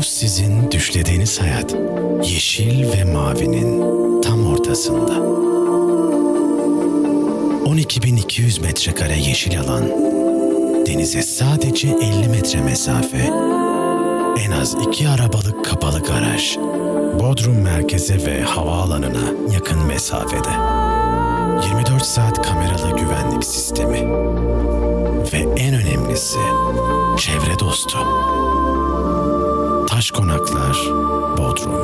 Bu sizin düşlediğiniz hayat. Yeşil ve mavinin tam ortasında. 12.200 metrekare yeşil alan. Denize sadece 50 metre mesafe. En az iki arabalık kapalı garaj. Bodrum merkeze ve havaalanına yakın mesafede. 24 saat kameralı güvenlik sistemi. Ve en önemlisi çevre dostu. Taş Konaklar Bodrum.